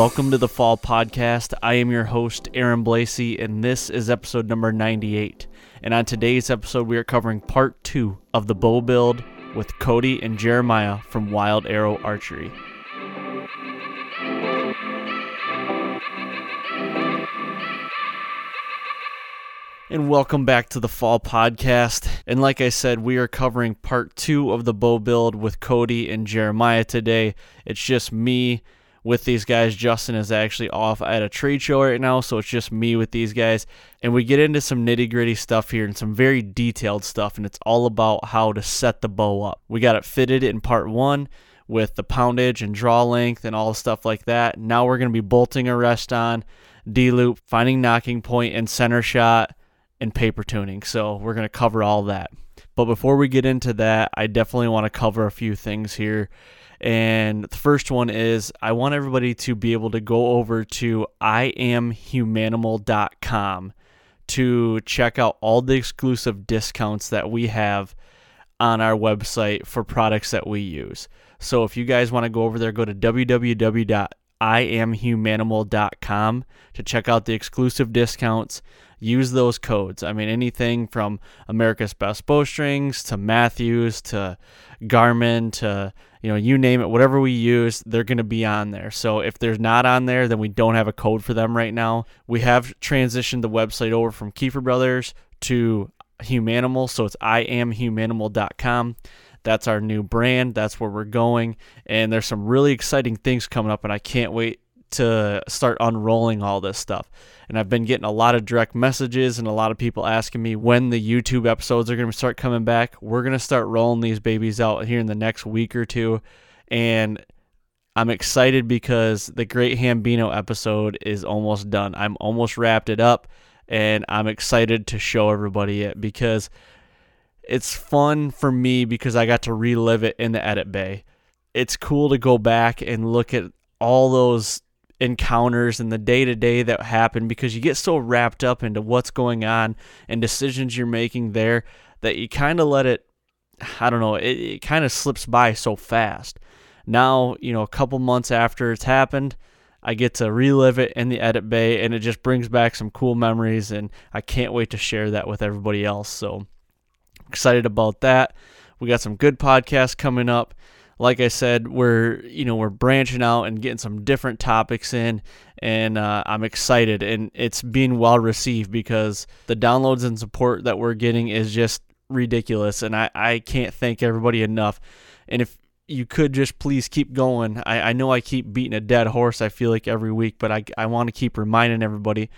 Welcome to the Fall Podcast. I am your host, Arron Bleise, and this is episode number 98. And on today's episode, we are covering part two of the bow build with Cody and Jeremiah from Wilde Arrow Archery. And welcome back to the Fall Podcast. And like I said, we are covering part two of the bow build with Cody and Jeremiah today. It's just me with these guys. Justin is actually off at a trade show right now, so it's just me with these guys. And we get into some nitty gritty stuff here and some very detailed stuff, and it's all about how to set the bow up. We got it fitted in part one with the poundage and draw length and all the stuff like that. Now we're going to be bolting a rest on, D loop, finding nocking point and center shot and paper tuning. So we're going to cover all that. But before we get into that, I definitely want to cover a few things here. And the first one is I want everybody to be able to go over to iamhumanimal.com to check out all the exclusive discounts that we have on our website for products that we use. So if you guys want to go over there, go to www.iamhumanimal.com to check out the exclusive discounts use those codes. I mean, anything from America's Best Bowstrings to Mathews to Garmin to you know you name it, whatever we use, they're going to be on there. So if they're not on there, then we don't have a code for them right now. We have transitioned the website over from Keefer Brothers to Humanimal, so it's iamhumanimal.com. That's our new brand. That's where we're going. And there's some really exciting things coming up, and I can't wait to start unrolling all this stuff. And I've been getting a lot of direct messages and a lot of people asking me when the YouTube episodes are going to start coming back. We're going to start rolling these babies out here in the next week or two. And I'm excited because the Great Hambino episode is almost done. I'm almost wrapped it up and I'm excited to show everybody it because it's fun for me because I got to relive it in the edit bay. It's cool to go back and look at all those encounters and the day to day that happen because you get so wrapped up into what's going on and decisions you're making there that you kind of let it, I don't know, it, it kind of slips by so fast. Now, you know, a couple months after it's happened, I get to relive it in the edit bay and it just brings back some cool memories and I can't wait to share that with everybody else. So excited about that. We got some good podcasts coming up like I said, we're you know we're branching out and getting some different topics in, and uh, I'm excited, and it's being well received because the downloads and support that we're getting is just ridiculous, and I I can't thank everybody enough. And if you could just please keep going. I, I know I keep beating a dead horse, I feel like every week, but I, I want to keep reminding everybody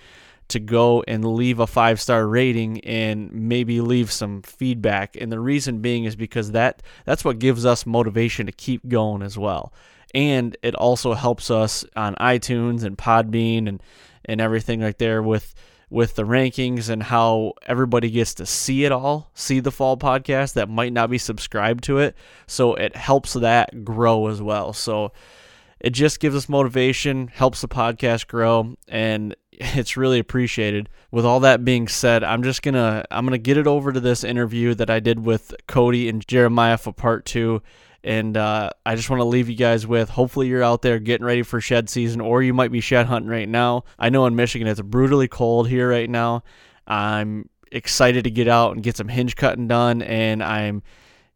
to go and leave a five star rating and maybe leave some feedback. And the reason being is because that that's what gives us motivation to keep going as well. And it also helps us on iTunes and Podbean and, and everything like there with with the rankings and how everybody gets to see it all, see the fall podcast that might not be subscribed to it. So it helps that grow as well. So it just gives us motivation, helps the podcast grow, and it's really appreciated. With all that being said, I'm just gonna I'm gonna get it over to this interview that I did with Cody and Jeremiah for part two. And uh, I just want to leave you guys with hopefully you're out there getting ready for shed season, or you might be shed hunting right now. I know in Michigan it's brutally cold here right now. I'm excited to get out and get some hinge cutting done, and I'm,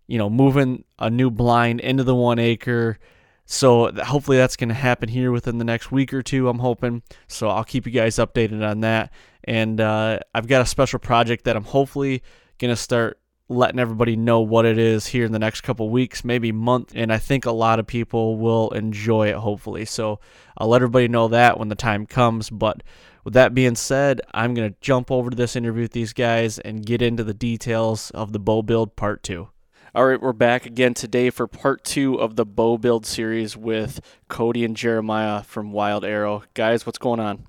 you know, moving a new blind into the one acre. So hopefully that's going to happen here within the next week or two. I'm hoping. So I'll keep you guys updated on that. And uh, I've got a special project that I'm hopefully going to start letting everybody know what it is here in the next couple weeks, maybe month, and I think a lot of people will enjoy it hopefully. So I'll let everybody know that when the time comes. But with that being said, I'm gonna jump over to this interview with these guys and get into the details of the bow build part two. All right, we're back again today for part two of the bow build series with Cody and Jeremiah from Wilde Arrow. Guys, what's going on?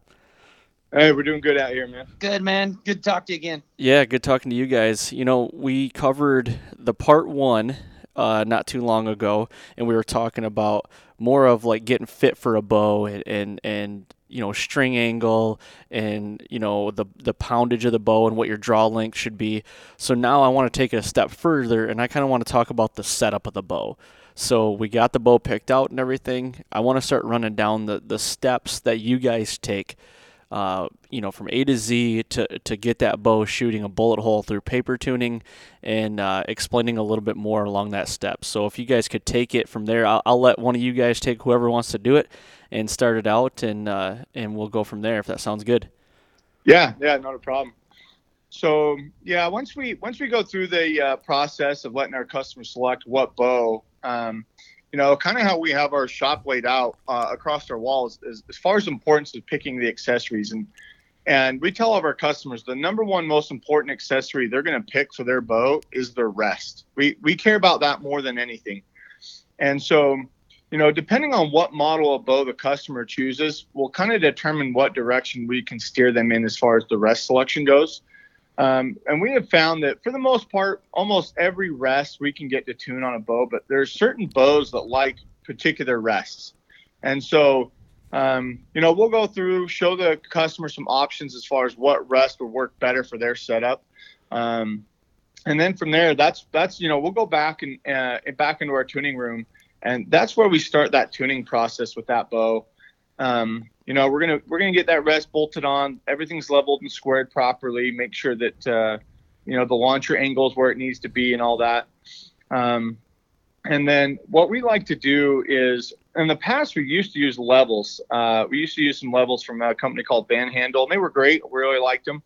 Hey, we're doing good out here, man. Good, man. Good to talk to you again. Yeah, good talking to you guys. You know, we covered the part one uh, not too long ago, and we were talking about more of like getting fit for a bow and and, and you know string angle and you know the the poundage of the bow and what your draw length should be. So now I want to take it a step further, and I kind of want to talk about the setup of the bow. So we got the bow picked out and everything. I want to start running down the the steps that you guys take uh, you know, from A to Z to, to get that bow shooting a bullet hole through paper tuning and uh, explaining a little bit more along that step. So if you guys could take it from there, I'll, I'll let one of you guys take whoever wants to do it and start it out, and uh, and we'll go from there if that sounds good. Yeah, yeah, not a problem. So yeah, once we once we go through the uh, process of letting our customers select what bow. Um, you know, kind of how we have our shop laid out uh, across our walls is, as far as importance of picking the accessories. And and we tell all of our customers the number one most important accessory they're going to pick for their bow is their rest. We we care about that more than anything. And so, you know, depending on what model of bow the customer chooses, we'll kind of determine what direction we can steer them in as far as the rest selection goes. Um, and we have found that for the most part, almost every rest we can get to tune on a bow, but there's certain bows that like particular rests. And so, um, you know, we'll go through, show the customer some options as far as what rest would work better for their setup. Um, and then from there, that's, that's, you know, we'll go back and, uh, back into our tuning room and that's where we start that tuning process with that bow. Um, you know, we're gonna we're gonna get that rest bolted on. Everything's leveled and squared properly. Make sure that uh, you know the launcher angles where it needs to be and all that. Um, and then what we like to do is, in the past, we used to use levels. Uh, we used to use some levels from a company called Van Handel, and they were great. We really liked them.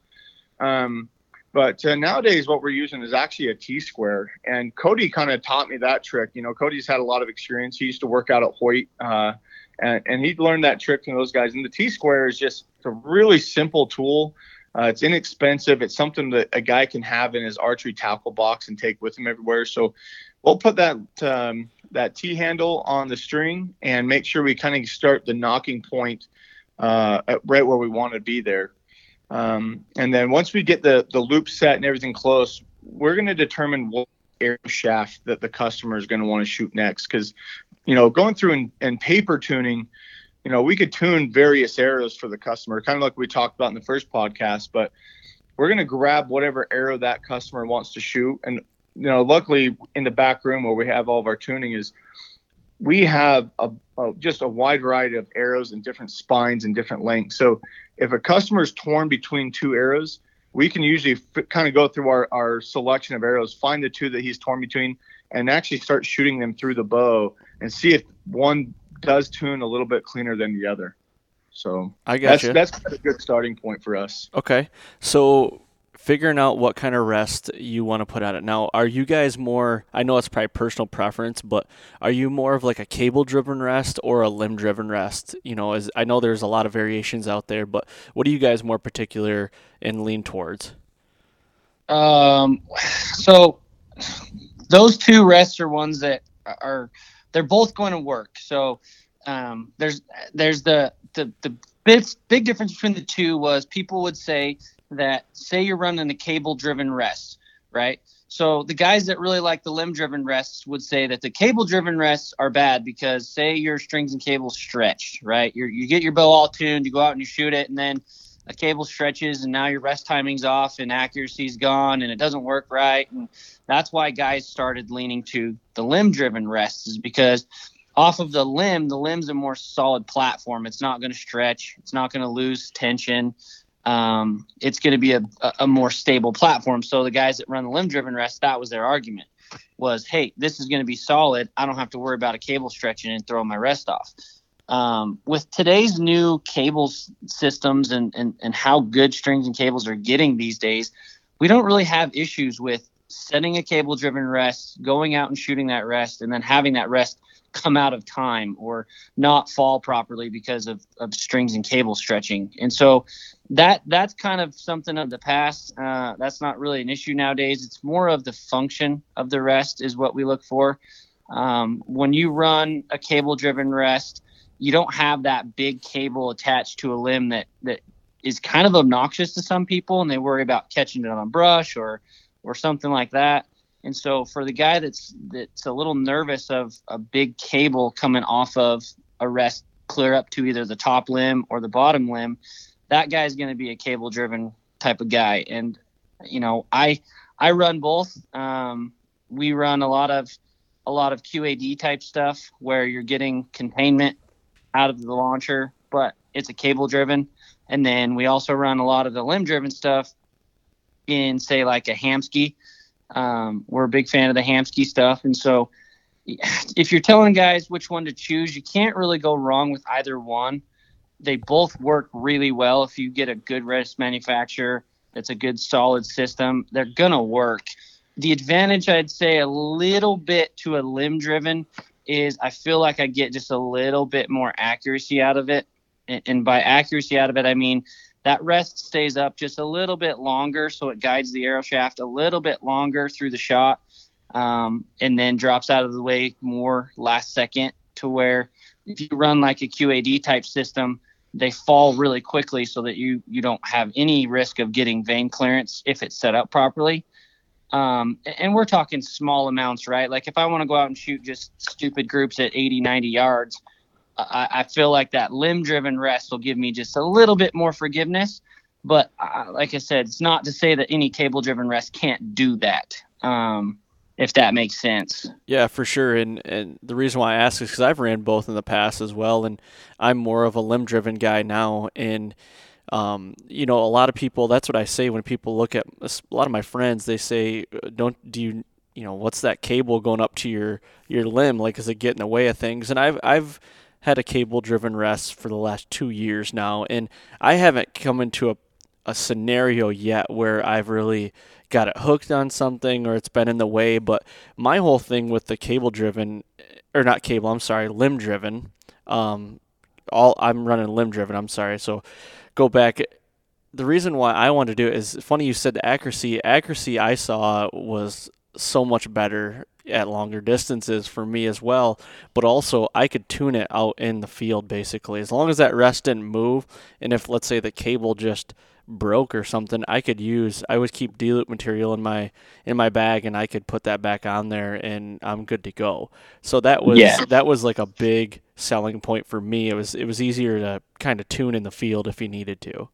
Um, but uh, nowadays, what we're using is actually a T square. And Cody kind of taught me that trick. You know, Cody's had a lot of experience. He used to work out at Hoyt. Uh, and, and he learned that trick from those guys. And the T square is just a really simple tool. Uh, it's inexpensive. It's something that a guy can have in his archery tackle box and take with him everywhere. So we'll put that um, that T handle on the string and make sure we kind of start the nocking point uh, right where we want to be there. Um, and then once we get the the loop set and everything close, we're going to determine what arrow shaft that the customer is going to want to shoot next because you know, going through and, and paper tuning, you know, we could tune various arrows for the customer, kind of like we talked about in the first podcast, but we're going to grab whatever arrow that customer wants to shoot. And, you know, luckily in the back room where we have all of our tuning is we have a, a just a wide variety of arrows and different spines and different lengths. So if a customer is torn between two arrows, we can usually f- kind of go through our, our selection of arrows, find the two that he's torn between, and actually start shooting them through the bow and see if one does tune a little bit cleaner than the other. So I got that's, That's a good starting point for us. Okay, so figuring out what kind of rest you want to put on it. Now, are you guys more, I know it's probably personal preference, but are you more of like a cable driven rest or a limb driven rest? You know, as I know there's a lot of variations out there, but what are you guys more particular and lean towards? Um, so those two rests are ones that are, they're both going to work. So, um, there's, there's the, the, the big, big difference between the two was people would say that say you're running a cable driven rest, right? So the guys that really like the limb driven rests would say that the cable driven rests are bad because say your strings and cables stretched, right? you you get your bow all tuned, you go out and you shoot it, and then a cable stretches and now your rest timing's off and accuracy's gone and it doesn't work right. And that's why guys started leaning to the limb driven rests is because off of the limb, the limb's a more solid platform. It's not going to stretch. It's not going to lose tension um, it's going to be a, a more stable platform. So the guys that run the limb driven rest, that was their argument was, hey, this is going to be solid. I don't have to worry about a cable stretching and throwing my rest off. Um, with today's new cable systems and, and, and how good strings and cables are getting these days, we don't really have issues with setting a cable driven rest, going out and shooting that rest, and then having that rest come out of time or not fall properly because of, of strings and cable stretching. And so that that's kind of something of the past. Uh, that's not really an issue nowadays. It's more of the function of the rest is what we look for. Um, when you run a cable driven rest, you don't have that big cable attached to a limb that that is kind of obnoxious to some people, and they worry about catching it on a brush or or something like that. And so for the guy that's that's a little nervous of a big cable coming off of a rest clear up to either the top limb or the bottom limb, that guy's going to be a cable driven type of guy. And you know, I I run both. Um, we run a lot of a lot of QAD type stuff where you're getting containment out of the launcher, but it's a cable driven. And then we also run a lot of the limb driven stuff in say like a Hamskea um, we're a big fan of the Hamskea stuff, and so if you're telling guys which one to choose, you can't really go wrong with either one. They both work really well. If you get a good rest manufacturer that's a good solid system, they're gonna work. The advantage I'd say a little bit to a limb driven is I feel like I get just a little bit more accuracy out of it. And by accuracy out of it, I mean that rest stays up just a little bit longer, so it guides the arrow shaft a little bit longer through the shot, um, and then drops out of the way more last second. To where if you run like a QAD type system, they fall really quickly, so that you you don't have any risk of getting vane clearance if it's set up properly. Um, and we're talking small amounts, right? Like if I want to go out and shoot just stupid groups at 80, 90 yards, I, I feel like that limb driven rest will give me just a little bit more forgiveness. But uh, like I said, it's not to say that any cable driven rest can't do that. Um, if that makes sense. Yeah, for sure. And and the reason why I ask is because I've ran both in the past as well, and I'm more of a limb driven guy now. And um, you know, a lot of people. That's what I say when people look at a lot of my friends. They say, "Don't do you you know what's that cable going up to your your limb? Like, is it getting in the way of things?" And I've I've had a cable driven rest for the last two years now, and I haven't come into a, a scenario yet where I've really got it hooked on something or it's been in the way. But my whole thing with the cable driven, or not cable, I'm sorry, limb driven, um, all I'm running limb driven, I'm sorry. So go back. The reason why I wanted to do it is funny you said the accuracy. Accuracy I saw was so much better at longer distances for me as well. But also, I could tune it out in the field basically. As long as that rest didn't move, and if let's say the cable just broke or something, I could use. I would keep D-loop material in my in my bag, and I could put that back on there, and I'm good to go. So that was yeah. that was like a big selling point for me. It was it was easier to kind of tune in the field if you needed to.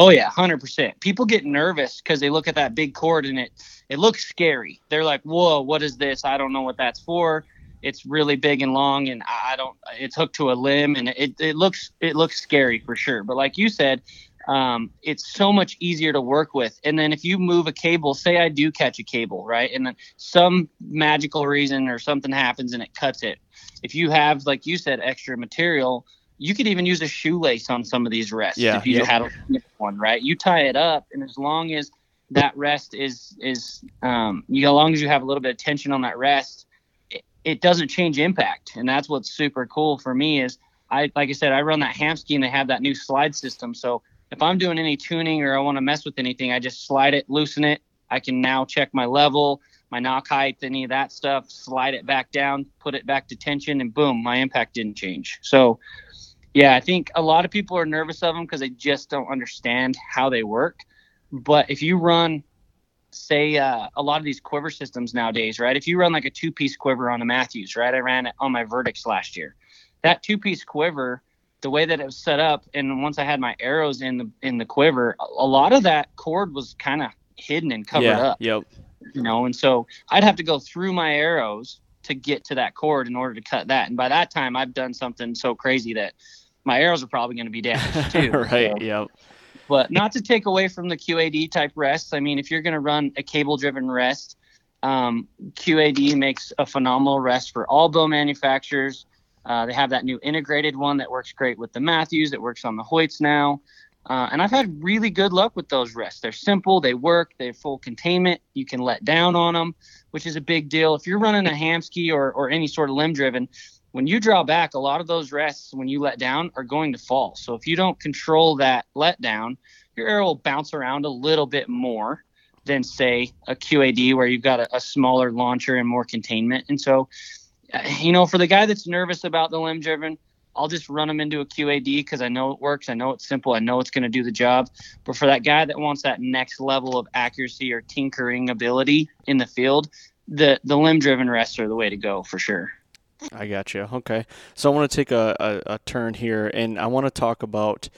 Oh yeah, hundred percent. People get nervous because they look at that big cord and it it looks scary. They're like, "Whoa, what is this? I don't know what that's for." It's really big and long, and I don't. It's hooked to a limb, and it it looks it looks scary for sure. But like you said, um, it's so much easier to work with. And then if you move a cable, say I do catch a cable, right, and then some magical reason or something happens and it cuts it. If you have, like you said, extra material, you could even use a shoelace on some of these rests yeah, if you yep. had one, right? You tie it up, and as long as that rest is is um, you as long as you have a little bit of tension on that rest, it, it doesn't change impact, and that's what's super cool for me is I like I said I run that Hamskea and they have that new slide system, so if I'm doing any tuning or I want to mess with anything, I just slide it, loosen it. I can now check my level, my nock height, any of that stuff, slide it back down, put it back to tension, and boom, my impact didn't change. So, yeah, I think a lot of people are nervous of them because they just don't understand how they work. But if you run, say, uh, a lot of these quiver systems nowadays, right? If you run like a two piece quiver on a Mathews, right? I ran it on my Vertix last year. That two piece quiver, the way that it was set up, and once I had my arrows in the in the quiver, a lot of that cord was kind of hidden and covered yeah. up. Yep. You know, and so I'd have to go through my arrows to get to that cord in order to cut that. And by that time, I've done something so crazy that my arrows are probably going to be damaged too. right. So- Yep. but not to take away from the QAD type rests. I mean, if you're going to run a cable driven rest, um, QAD makes a phenomenal rest for all bow manufacturers. Uh, they have that new integrated one that works great with the Mathews. It works on the Hoyts now. Uh, and I've had really good luck with those rests. They're simple, they work, they have full containment. You can let down on them, which is a big deal. If you're running a Hamskea or, or any sort of limb driven, when you draw back, a lot of those rests, when you let down, are going to fall. So if you don't control that let down, your arrow will bounce around a little bit more than, say, a QAD where you've got a, a smaller launcher and more containment. And so, uh, you know, for the guy that's nervous about the limb driven, I'll just run them into a QAD because I know it works. I know it's simple. I know it's going to do the job. But for that guy that wants that next level of accuracy or tinkering ability in the field, the the limb driven rests are the way to go for sure. I got you. Okay. So I want to take a, a, a turn here and I want to talk about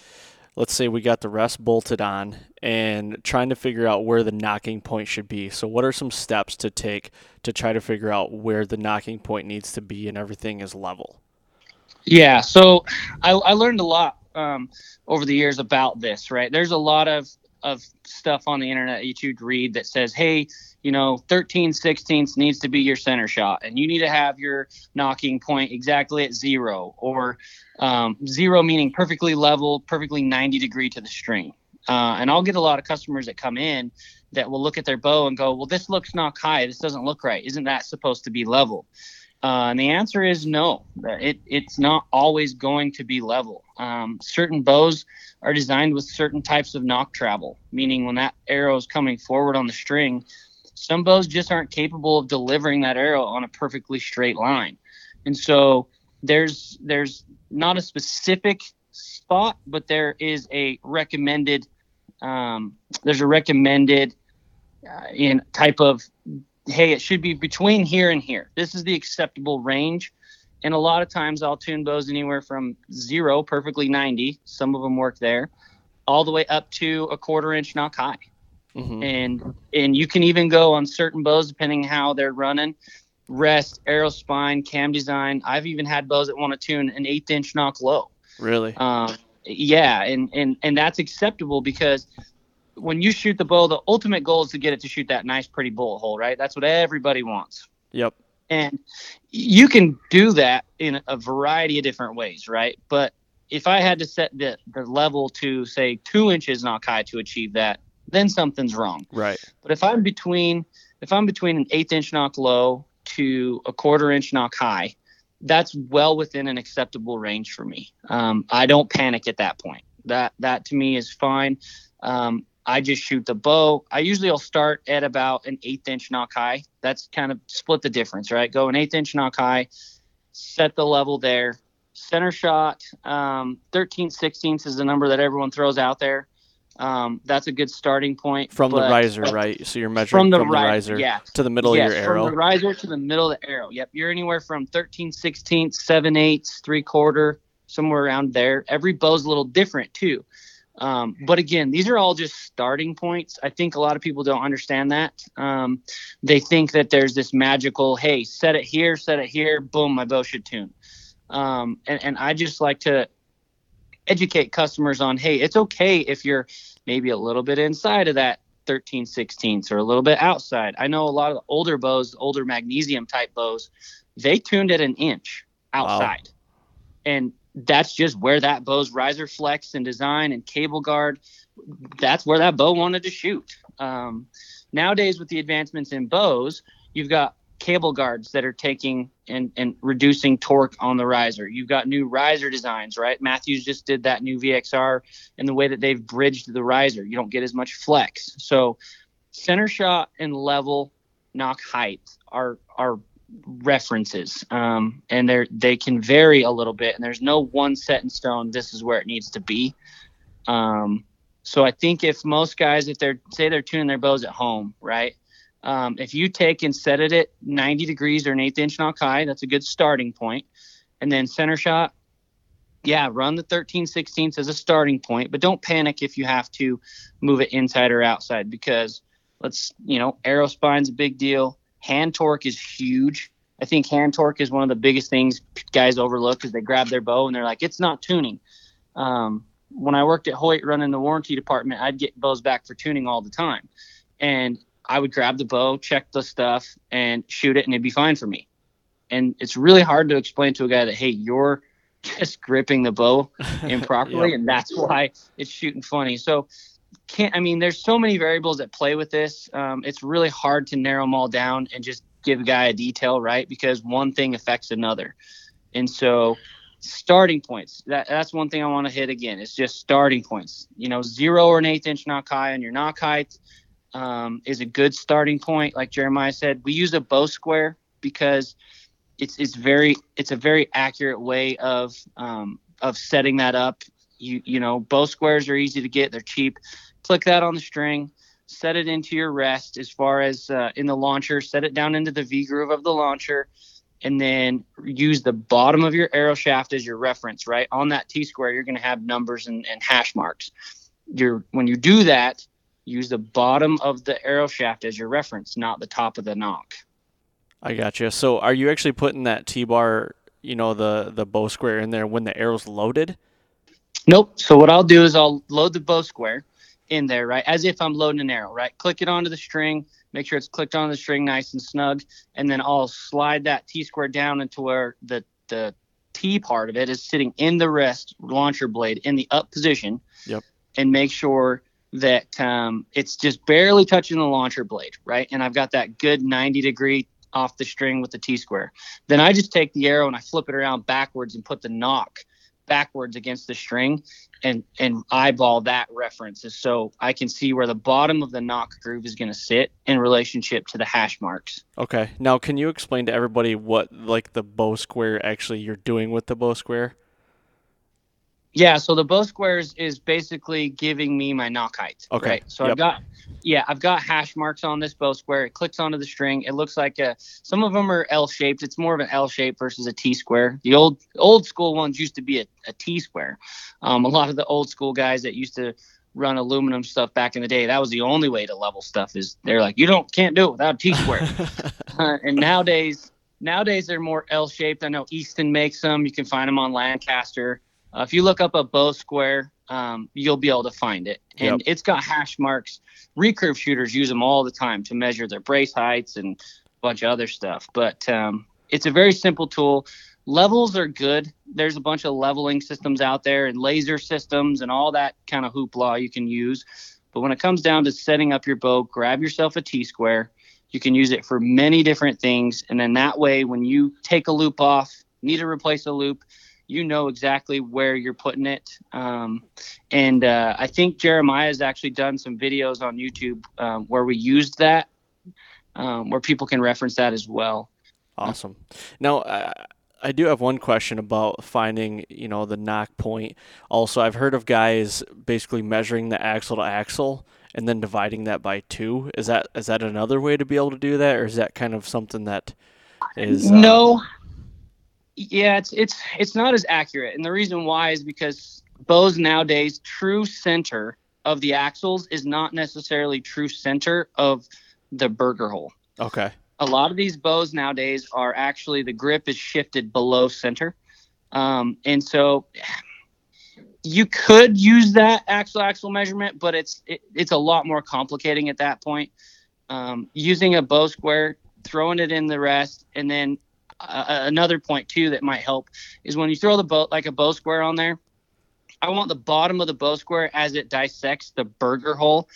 let's say we got the rest bolted on and trying to figure out where the nocking point should be. So what are some steps to take to try to figure out where the nocking point needs to be and everything is level? Yeah, so I, I learned a lot um, over the years about this. Right, there's a lot of of stuff on the internet that you'd read that says, hey, you know, 13 sixteenths needs to be your center shot, and you need to have your nocking point exactly at zero, or um, zero meaning perfectly level, perfectly 90 degree to the string. Uh, and I'll get a lot of customers that come in that will look at their bow and go, well, this looks nock high. This doesn't look right. Isn't that supposed to be level? Uh, and the answer is no. It, it's not always going to be level. Um, certain bows are designed with certain types of nock travel, meaning when that arrow is coming forward on the string, some bows just aren't capable of delivering that arrow on a perfectly straight line. And so there's there's not a specific spot, but there is a recommended um, there's a recommended uh, in type of hey, it should be between here and here. This is the acceptable range. And a lot of times I'll tune bows anywhere from zero, perfectly 90. Some of them work there, all the way up to a quarter inch nock high. Mm-hmm. And and you can even go on certain bows depending how they're running. Rest, arrow spine, cam design. I've even had bows that want to tune an eighth inch nock low. Really? Um, yeah, and and and that's acceptable because when you shoot the bow, the ultimate goal is to get it to shoot that nice, pretty bullet hole, right? That's what everybody wants. Yep. And you can do that in a variety of different ways, right? But if I had to set the, the level to say two inches nock high to achieve that, then something's wrong. Right. But if I'm between if I'm between an eighth inch nock low to a quarter inch nock high, that's well within an acceptable range for me. Um, I don't panic at that point. That that to me is fine. Um, I just shoot the bow. I usually will start at about an eighth inch nock high. That's kind of split the difference, right? Go an eighth inch nock high, set the level there. Center shot, um, 13 16ths is the number that everyone throws out there. Um, that's a good starting point. From the but- riser, right? So you're measuring From the, from the ri- riser yeah. to the middle yes, of your arrow. From the riser to the middle of the arrow. Yep. You're anywhere from 13 16ths, 7 eighths, 3 quarter, somewhere around there. Every bow's a little different too. Um, but again, these are all just starting points. I think a lot of people don't understand that. Um, they think that there's this magical, hey, set it here, set it here, boom, my bow should tune. Um, and, and I just like to educate customers on, hey, it's okay if you're maybe a little bit inside of that 13 16ths or a little bit outside. I know a lot of the older bows, older magnesium type bows, they tuned at an inch outside. And that's just where that bow's riser flex and design and cable guard, that's where that bow wanted to shoot. Um, nowadays, with the advancements in bows, you've got cable guards that are taking and, and reducing torque on the riser. You've got new riser designs, right? mathews just did that new VXR and the way that they've bridged the riser. You don't get as much flex. So center shot and level nock height are are references um, and they're they can vary a little bit and there's no one set in stone this is where it needs to be. Um, so i think if most guys if they're say they're tuning their bows at home right? Um, if you take and set it at 90 degrees or an eighth inch nock high that's a good starting point. And then center shot yeah run the 13 16ths as a starting point but don't panic if you have to move it inside or outside because let's you know arrow spine's a big deal hand torque is huge. I think hand torque is one of the biggest things guys overlook because they grab their bow and they're like it's not tuning. Um, when i worked at hoyt running the warranty department i'd get bows back for tuning all the time. And i would grab the bow check the stuff and shoot it and it'd be fine for me. And it's really hard to explain to a guy that hey you're just gripping the bow improperly Yep. and that's why it's shooting funny. So can't i mean there's so many variables that play with this. Um, it's really hard to narrow them all down and just give a guy a detail right? Because one thing affects another. And so starting points that, that's one thing i want to hit again it's just starting points. You know zero or an eighth inch nock high on your nock height um, is a good starting point. Like jeremiah said we use a bow square because it's it's very it's a very accurate way of um, of setting that up you you know bow squares are easy to get. They're cheap. Click that on the string. Set it into your rest as far as uh, in the launcher. Set it down into the v groove of the launcher. And then use the bottom of your arrow shaft as your reference right? On that t square you're going to have numbers and, and hash marks. You're when you do that use the bottom of the arrow shaft as your reference not the top of the nock. I gotcha. So are you actually putting that T bar, you know, the the bow square in there when the arrow's loaded? Nope. So what I'll do is I'll load the bow square in there, right? As if I'm loading an arrow, right? Click it onto the string, make sure it's clicked on the string nice and snug, and then I'll slide that T square down into where the the T part of it is sitting in the rest launcher blade in the up position. Yep. And make sure that um, it's just barely touching the launcher blade, right? And I've got that good 90 degree off the string with the T square. Then I just take the arrow and I flip it around backwards and put the nock backwards against the string and and eyeball that reference so I can see where the bottom of the nock groove is going to sit in relationship to the hash marks. Okay. Now, can you explain to everybody what like the bow square actually you're doing with the bow square? Yeah, so the bow squares is basically giving me my nock height. Okay, Right? So yep. I've got yeah, I've got hash marks on this bow square. It clicks onto the string. It looks like a some of them are L shaped. It's more of an L shape versus a T square. The old old school ones used to be a, a T square. Um, a lot of the old school guys that used to run aluminum stuff back in the day, that was the only way to level stuff. Is they're like you don't can't do it without a T square. Uh, and nowadays, nowadays they're more L-shaped. I know Easton makes them. You can find them on Lancaster. Uh, if you look up a bow square, um, you'll be able to find it, and Yep. it's got hash marks. Recurve shooters use them all the time to measure their brace heights and a bunch of other stuff. But um, it's a very simple tool. Levels are good. There's a bunch of leveling systems out there and laser systems and all that kind of hoopla you can use. But when it comes down to setting up your bow, grab yourself a T square. You can use it for many different things. And then that way, when you take a loop off, need to replace a loop, you know exactly where you're putting it. Um, and uh, I think Jeremiah has actually done some videos on YouTube um, where we used that, um, where people can reference that as well. Awesome. Now, I, I do have one question about finding, you know, the nock point. Also, I've heard of guys basically measuring the axle to axle and then dividing that by two. Is that is that another way to be able to do that, or is that kind of something that is uh, no. Yeah, it's it's it's not as accurate, and the reason why is because bows nowadays true center of the axles is not necessarily true center of the Berger hole. Okay. a lot of these bows nowadays are actually the grip is shifted below center. Um, and so you could use that axle axle measurement, but it's it, it's a lot more complicating at that point. Um, using a bow square, throwing it in the rest, and then uh, another point too that might help is when you throw the bow like a bow square on there. I want the bottom of the bow square as it dissects the Berger hole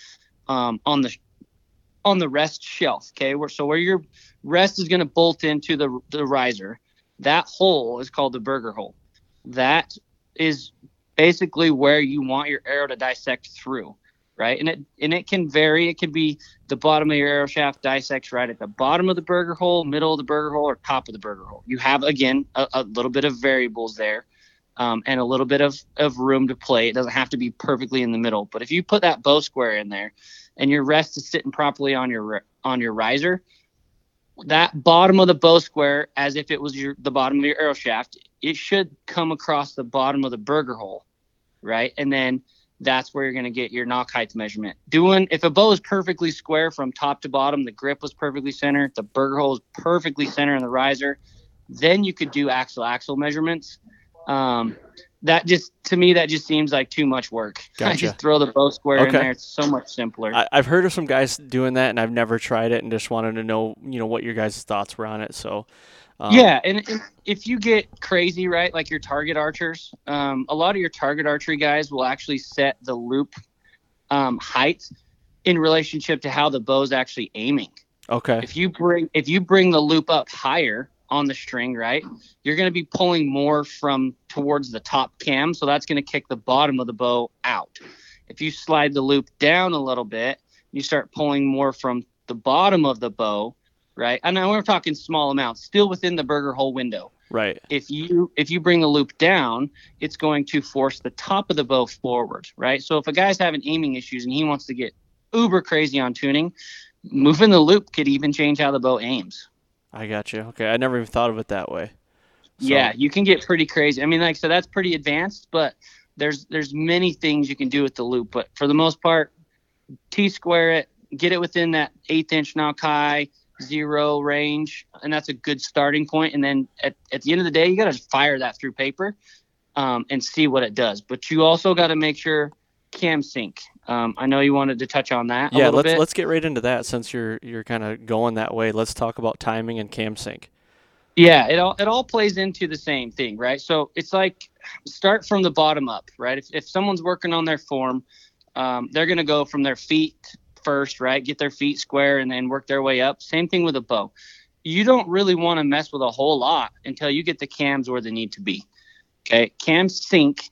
um, on the on the rest shelf. Okay, where so where your rest is going to bolt into the the riser, that hole is called the Berger hole. That is basically where you want your arrow to dissect through, right? And it and it can vary. It could be the bottom of your arrow shaft dissects right at the bottom of the Berger hole, middle of the Berger hole, or top of the Berger hole. You have again a, a little bit of variables there. Um, and a little bit of, of room to play. It doesn't have to be perfectly in the middle, but if you put that bow square in there, and your rest is sitting properly on your on your riser, that bottom of the bow square, as if it was your the bottom of your arrow shaft, it should come across the bottom of the Berger hole, right? And then that's where you're going to get your nock height measurement. Doing if a bow is perfectly square from top to bottom, the grip was perfectly centered, the Berger hole is perfectly centered in the riser, then you could do axle axle measurements. Um, that just to me that just seems like too much work. Gotcha. I just throw the bow square in there. It's so much simpler. I, I've heard of some guys doing that, and I've never tried it, and just wanted to know, you know, what your guys' thoughts were on it. So, um, yeah, and, and if you get crazy, right, like your target archers, um, a lot of your target archery guys will actually set the loop um, height in relationship to how the bow's actually aiming. okay, If you bring if you bring the loop up higher on the string, right, you're going to be pulling more from towards the top cam, so that's going to kick the bottom of the bow out. If you slide the loop down a little bit, you start pulling more from the bottom of the bow, right? And now we're talking small amounts, still within the Berger hole window. right, If you if you bring the loop down, it's going to force the top of the bow forward, right? So if a guy's having aiming issues and he wants to get uber crazy on tuning, moving the loop could even change how the bow aims. I got you. Okay, I never even thought of it that way. So- Yeah, you can get pretty crazy. I mean, like so that's pretty advanced, but there's there's many things you can do with the loop. But for the most part, T square it, get it within that eighth inch nock high zero range, and that's a good starting point. And then at, at the end of the day, you got to fire that through paper um, and see what it does. But you also got to make sure cam sync. Um, I know you wanted to touch on that yeah, let's bit. let's get right into that since you're you're kind of going that way. Let's talk about timing and cam sync. Yeah, it all it all plays into the same thing, right? So it's like start from the bottom up, right? If if someone's working on their form, um, they're gonna go from their feet first, right? Get their feet square and then work their way up. Same thing with a bow. You don't really want to mess with a whole lot until you get the cams where they need to be. Okay, cam sync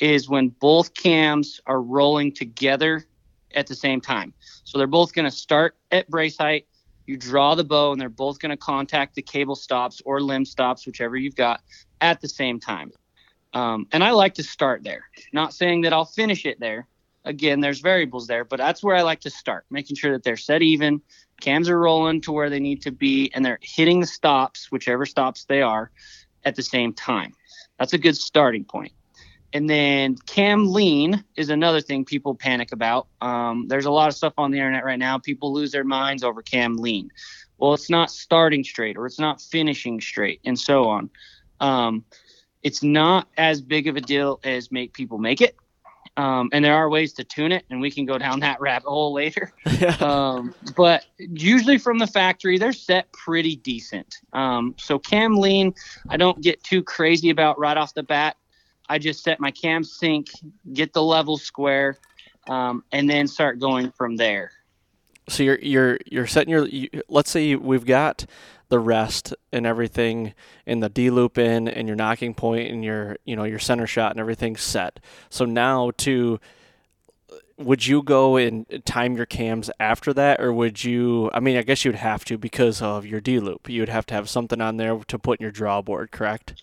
is when both cams are rolling together at the same time. So they're both going to start at brace height. You draw the bow, and they're both going to contact the cable stops or limb stops, whichever you've got, at the same time. Um, and I like to start there. Not saying that I'll finish it there. Again, there's variables there, but that's where I like to start, making sure that they're set even, cams are rolling to where they need to be, and they're hitting the stops, whichever stops they are, at the same time. That's a good starting point. And then cam lean is another thing people panic about. Um, there's a lot of stuff on the internet right now. People lose their minds over cam lean. Well, it's not starting straight or it's not finishing straight and so on. Um, it's not as big of a deal as make people make it. Um, and there are ways to tune it, and we can go down that rabbit hole later. um, but usually from the factory, they're set pretty decent. Um, so cam lean, I don't get too crazy about right off the bat. I just set my cam sync, get the level square, um, and then start going from there. So you're you're you're setting your. You, let's say we've got the rest and everything, and the D loop in, and your nocking point, and your you know your center shot and everything set. So now to would you go and time your cams after that, or would you? I mean, I guess you'd have to because of your D loop. You'd have to have something on there to put in your draw board, correct?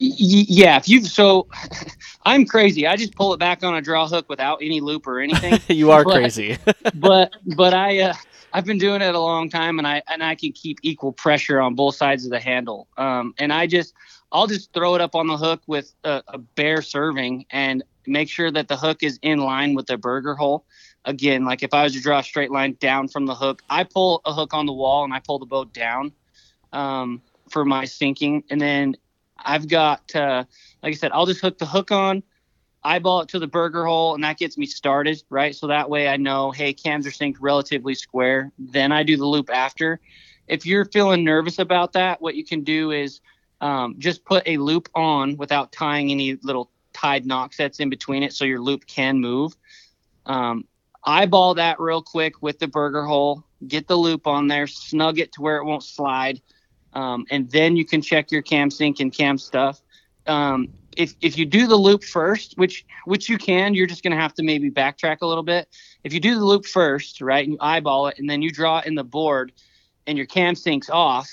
Y- yeah, if you so, I'm crazy. I just pull it back on a draw hook without any loop or anything. you are But- crazy. but but I uh, I've been doing it a long time, and I and I can keep equal pressure on both sides of the handle. Um, and I just I'll just throw it up on the hook with a, a bare serving and make sure that the hook is in line with the Berger hole. Again, like if I was to draw a straight line down from the hook, I pull a hook on the wall and I pull the boat down um, for my syncing, and then I've got uh, like I said, I'll just hook the hook on eyeball it to the Berger hole and that gets me started right? So that way i know hey cams are synced relatively square. Then i do the loop after. If you're feeling nervous about that what you can do is um, just put a loop on without tying any little tied nock sets in between it so your loop can move. Um, eyeball that real quick with the Berger hole get the loop on there, snug it to where it won't slide, um, and then you can check your cam sync and cam stuff. Um, if if you do the loop first, which which you can, you're just gonna have to maybe backtrack a little bit. If you do the loop first, right, and you eyeball it, and then you draw it in the board, and your cam sync's off,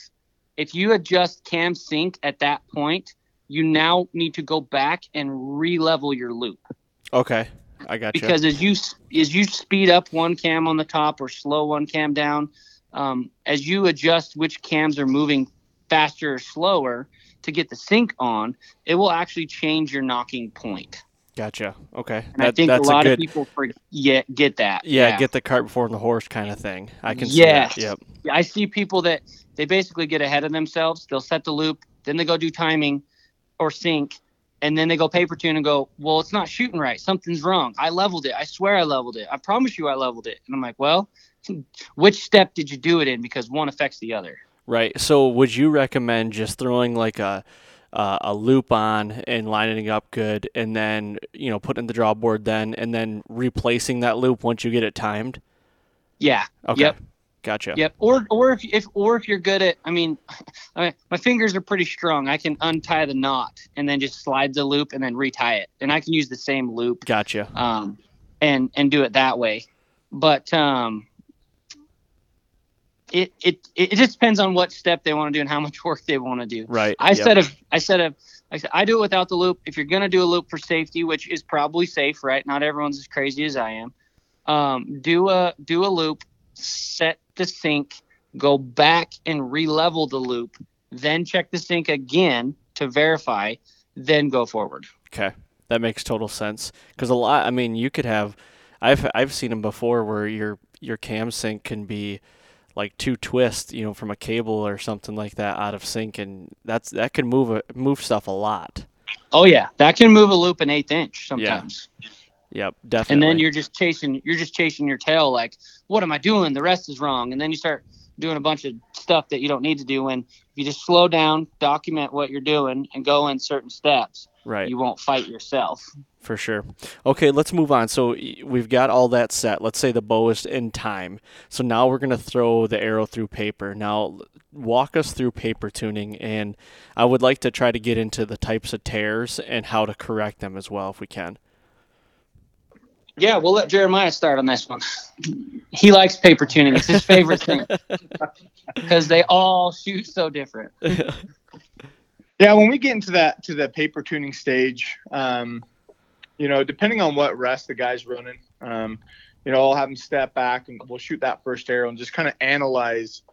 if you adjust cam sync at that point, you now need to go back and re-level your loop Okay, I got you. because as you as you speed up one cam on the top or slow one cam down, um, as you adjust which cams are moving faster or slower to get the sync on, it will actually change your nocking point. Gotcha. Okay, And I That- think a lot good. of people forget get that. yeah, get the cart before the horse kind of thing. I can Yes. see that. Yep. I see people that they basically get ahead of themselves. They'll set the loop, then they go do timing or sync, and then they go paper tune and go, well, it's not shooting right. Something's wrong. I leveled it. I swear I leveled it. I promise you I leveled it. And I'm like, well, which step did you do it in? Because one affects the other. Right. So, would you recommend just throwing like a uh, a loop on and lining it up good, and then you know putting the draw board then, and then replacing that loop once you get it timed? Yeah. Okay. Yep. Gotcha. Yep. Or or if if or if you're good at, I mean, I mean, my fingers are pretty strong. I can untie the knot and then just slide the loop and then retie it, and I can use the same loop. Gotcha. um, and and do it that way. But um, it, it it just depends on what step they want to do and how much work they want to do. Right. I yep. said if I said if I said I do it without the loop. If you're gonna do a loop for safety, which is probably safe, right? Not everyone's as crazy as I am. Um, do a do a loop, set the sync, go back and re-level the loop, then check the sync again to verify, then go forward. Okay, that makes total sense. Because a lot, I mean, you could have, I've I've seen them before where your your cam sync can be like two twists, you know, from a cable or something like that out of sync, and that's that can move a, move stuff a lot. Oh yeah, that can move a loop an eighth inch sometimes. Yeah. Yep, definitely. and then you're just chasing you're just chasing your tail like what am i doing the rest is wrong and then you start doing a bunch of stuff that you don't need to do and if you just slow down document what you're doing and go in certain steps right. you won't fight yourself For sure. Okay, let's move on. So we've got all that set. Let's say the bow is in time. So now we're going to throw the arrow through paper. Now, walk us through paper tuning, and I would like to try to get into the types of tears and how to correct them as well if we can. yeah we'll let jeremiah start on this one he likes paper tuning it's his favorite thing because they all shoot so different Yeah, when we get into that to the paper tuning stage, um, you know, depending on what rest the guy's running, um, you know, I'll have him step back and we'll shoot that first arrow and just kind of analyze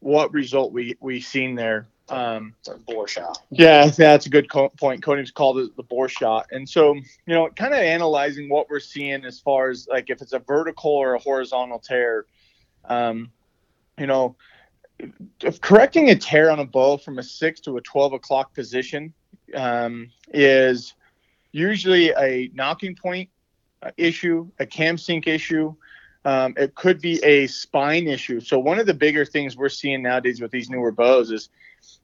what result we we seen there. Um, it's a bore shot yeah, that's a good co- point. Cody's called it the bore shot, and so you know, kind of analyzing what we're seeing as far as like if it's a vertical or a horizontal tear. Um, you know, if correcting a tear on a bow from a six to a twelve o'clock position um, is usually a nocking point uh, issue, a cam sync issue. Um, it could be a spine issue. So one of the bigger things we're seeing nowadays with these newer bows is,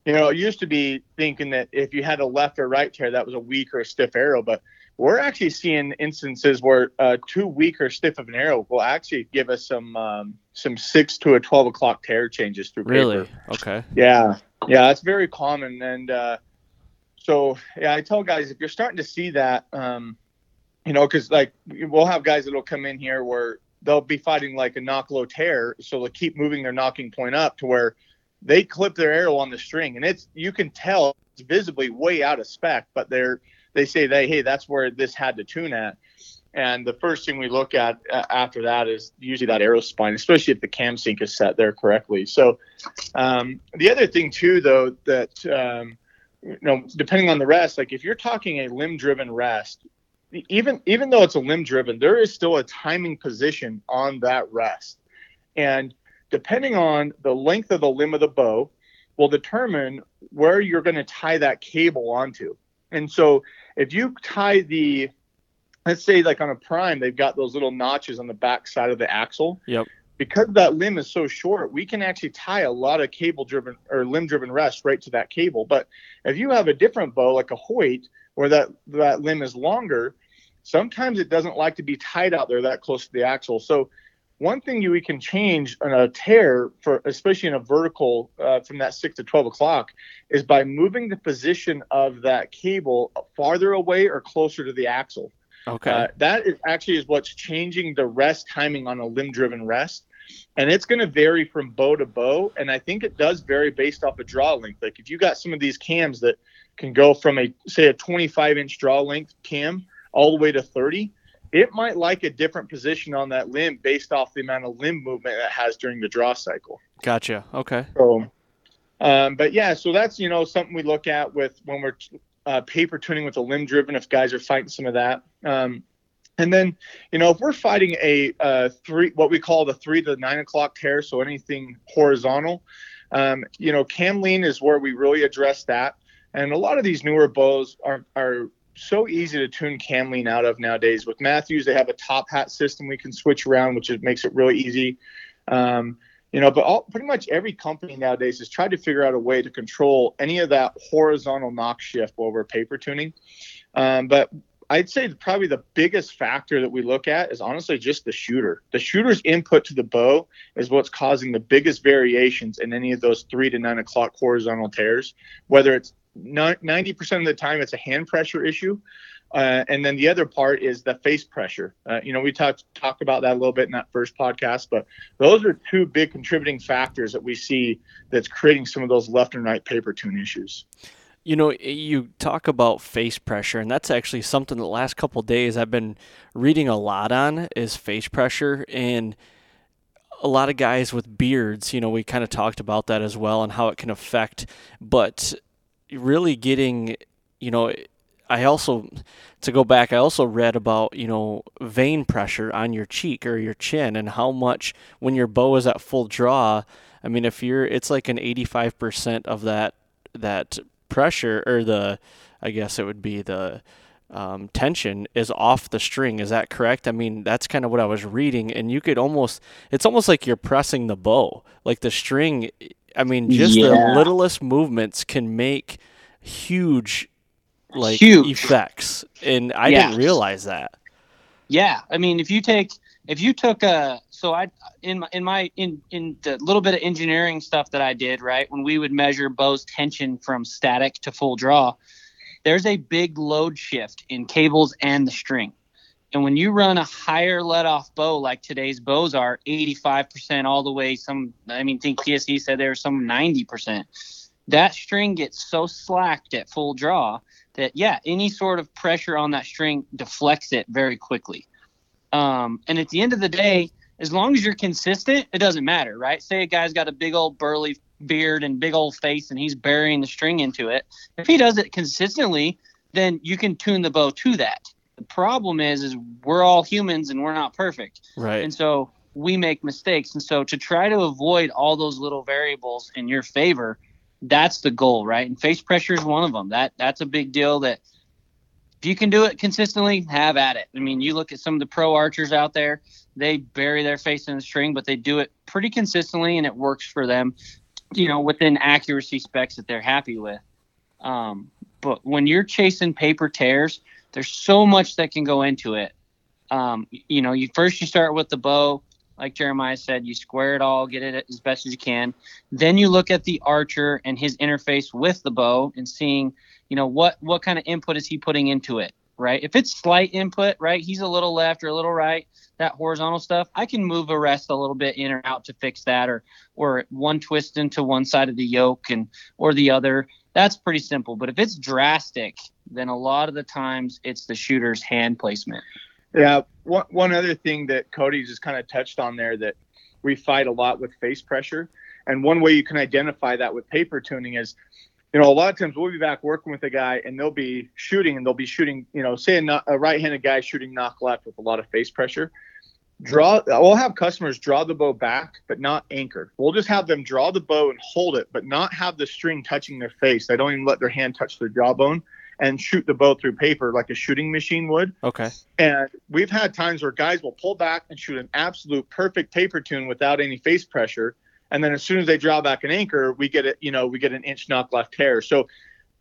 you know, it used to be thinking that if you had a left or right tear, that was a weak or a stiff arrow, but we're actually seeing instances where uh, too weak or stiff of an arrow will actually give us some um, some six to a twelve o'clock tear changes through Really? paper. Okay. Yeah, yeah, that's very common, and uh, so yeah, I tell guys if you're starting to see that, um, you know, because like we'll have guys that'll come in here where they'll be fighting like a nock low tear, so they'll keep moving their nocking point up to where they clip their arrow on the string, and it's you can tell it's visibly way out of spec, but they're they say they hey that's where this had to tune at. And the first thing we look at uh, after that is usually that arrow spine, especially if the cam sync is set there correctly. So, um, the other thing too, though, that um, you know, depending on the rest, like if you're talking a limb-driven rest, even even though it's a limb-driven, there is still a timing position on that rest, and depending on the length of the limb of the bow, will determine where you're going to tie that cable onto. And so, if you tie the let's say like on a prime they've got those little notches on the back side of the axle. Yep. because that limb is so short we can actually tie a lot of cable driven or limb driven rest right to that cable. But if you have a different bow like a hoyt where that that limb is longer sometimes it doesn't like to be tied out there that close to the axle. So one thing you, we can change on a tear for especially in a vertical uh, from that six to 12 o'clock is by moving the position of that cable farther away or closer to the axle. Okay. Uh, that is actually is what's changing the rest timing on a limb driven rest. And it's going to vary from bow to bow. And I think it does vary based off a of draw length. Like if you got some of these cams that can go from a, say, a 25 inch draw length cam all the way to 30, it might like a different position on that limb based off the amount of limb movement it has during the draw cycle. Gotcha. Okay. So, um, but yeah, so that's you know something we look at with when we're uh, paper tuning with a limb driven. If guys are fighting some of that, um, and then you know if we're fighting a uh, three, what we call the three to nine o'clock tear, so anything horizontal, um, you know, cam lean is where we really address that. And a lot of these newer bows are are so easy to tune cam lean out of nowadays. With Mathews, they have a top hat system we can switch around, which makes it really easy. Um, you know, but all, pretty much every company nowadays has tried to figure out a way to control any of that horizontal nock shift while we're paper tuning. Um, but I'd say probably the biggest factor that we look at is honestly just the shooter. The shooter's input to the bow is what's causing the biggest variations in any of those three to nine o'clock horizontal tears, whether it's 90% of the time it's a hand pressure issue. Uh, and then the other part is the face pressure. Uh, you know, we talked talked about that a little bit in that first podcast, but those are two big contributing factors that we see that's creating some of those left and right paper tune issues. You know, you talk about face pressure, and that's actually something the last couple days I've been reading a lot on is face pressure and a lot of guys with beards, you know, we kind of talked about that as well and how it can affect, but really getting, you know, I also to go back, I also read about you know vein pressure on your cheek or your chin and how much when your bow is at full draw. I mean, if you're, it's like an 85% of that that pressure or the, I guess it would be the um, tension is off the string. Is that correct? I mean, that's kind of what I was reading, and you could almost, it's almost like you're pressing the bow, like the string I mean, just yeah. the littlest movements can make huge like huge. effects, and I yeah. didn't realize that. Yeah, I mean, if you take if you took a so I in my in my in in the little bit of engineering stuff that I did right when we would measure bow's tension from static to full draw, there's a big load shift in cables and the string. And when you run a higher let off bow like today's bows are, 85% all the way, some, I mean, think TSE said there was some 90%. That string gets so slacked at full draw that, yeah, any sort of pressure on that string deflects it very quickly. Um, and at the end of the day, as long as you're consistent, it doesn't matter, right? Say a guy's got a big old burly beard and big old face and he's burying the string into it. If he does it consistently, then you can tune the bow to that the problem is, is we're all humans and we're not perfect. Right. And so we make mistakes. And so to try to avoid all those little variables in your favor, that's the goal, right? And face pressure is one of them. That that's a big deal. That if you can do it consistently, have at it. I mean, you look at some of the pro archers out there; they bury their face in the string, but they do it pretty consistently, and it works for them. You know, within accuracy specs that they're happy with. Um, but when you're chasing paper tears, there's so much that can go into it. Um, you know, you first you start with the bow, like Jeremiah said, you square it all, get it as best as you can. Then you look at the archer and his interface with the bow and seeing, you know, what what kind of input is he putting into it, right? If it's slight input, right, he's a little left or a little right, that horizontal stuff, I can move a rest a little bit in or out to fix that, or or one twist into one side of the yoke and or the other. That's pretty simple. But if it's drastic, then a lot of the times it's the shooter's hand placement. Yeah. One, one other thing that Cody just kind of touched on there that we fight a lot with face pressure. And one way you can identify that with paper tuning is, you know, a lot of times we'll be back working with a guy and they'll be shooting and they'll be shooting, you know, say a, a right handed guy shooting nock left with a lot of face pressure. Draw, we'll have customers draw the bow back, but not anchor. We'll just have them draw the bow and hold it, but not have the string touching their face. They don't even let their hand touch their jawbone and shoot the bow through paper like a shooting machine would. Okay. And we've had times where guys will pull back and shoot an absolute perfect paper tune without any face pressure. And then as soon as they draw back an anchor, we get it, you know, we get an inch nock left tear. So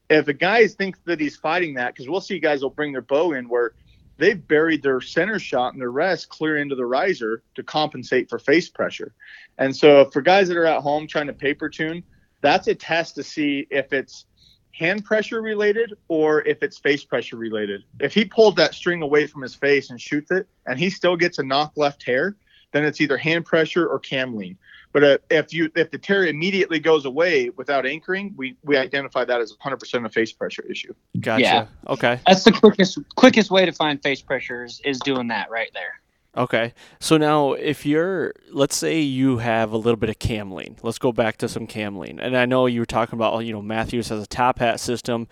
if a guy thinks that he's fighting that, because we'll see guys will bring their bow in where they've buried their center shot and their rest clear into the riser to compensate for face pressure. And so for guys that are at home trying to paper tune, that's a test to see if it's hand pressure related or if it's face pressure related. If he pulls that string away from his face and shoots it and he still gets a nock left hair, then it's either hand pressure or cam lean. But uh, if you if the tear immediately goes away without anchoring, we we identify that as 100% a face pressure issue. Gotcha. Yeah. Okay. That's the quickest quickest way to find face pressures is, is doing that right there. Okay. So now, if you're, let's say you have a little bit of cam lean. Let's go back to some cam lean. And I know you were talking about, you know, Mathews has a top hat system,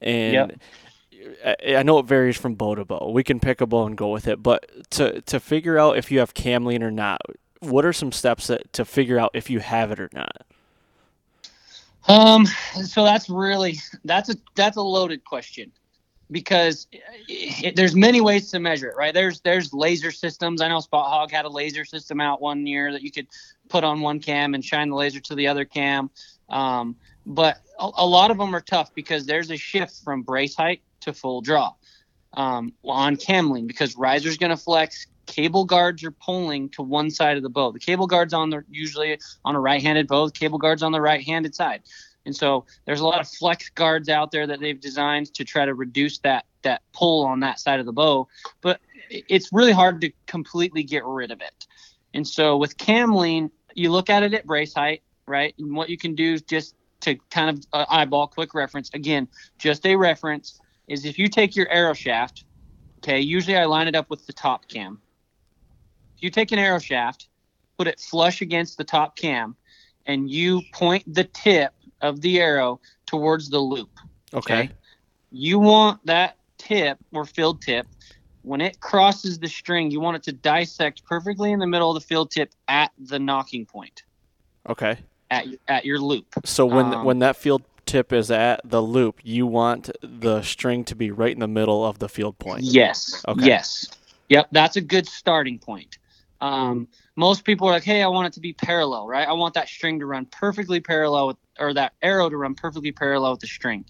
and I, I know it varies from bow to bow. We can pick a bow and go with it, but to to figure out if you have cam lean or not, what are some steps that to figure out if you have it or not? Um, so that's really that's a that's a loaded question because it, there's many ways to measure it, right? There's there's laser systems. I know Spot-Hogg had a laser system out one year that you could put on one cam and shine the laser to the other cam. Um, but a, a lot of them are tough because there's a shift from brace height to full draw um, on cam lean because riser's going to flex. Cable guards are pulling to one side of the bow. The cable guards on the usually on a right-handed bow. The cable guards on the right-handed side. And so there's a lot of flex guards out there that they've designed to try to reduce that that pull on that side of the bow, but it's really hard to completely get rid of it. And so with cam lean, you look at it at brace height, right? And what you can do is just to kind of uh, eyeball quick reference again, just a reference is if you take your arrow shaft, okay, usually I line it up with the top cam. You take an arrow shaft, put it flush against the top cam, and you point the tip of the arrow towards the loop. Okay. You want that tip or field tip when it crosses the string, you want it to dissect perfectly in the middle of the field tip at the nocking point Okay. at at your loop. So when Um, when that field tip is at the loop, you want the string to be right in the middle of the field point. Yes. Okay. Yes. Yep. That's a good starting point. Um, most people are like, hey, I want it to be parallel, right? I want that string to run perfectly parallel with, or that arrow to run perfectly parallel with the string.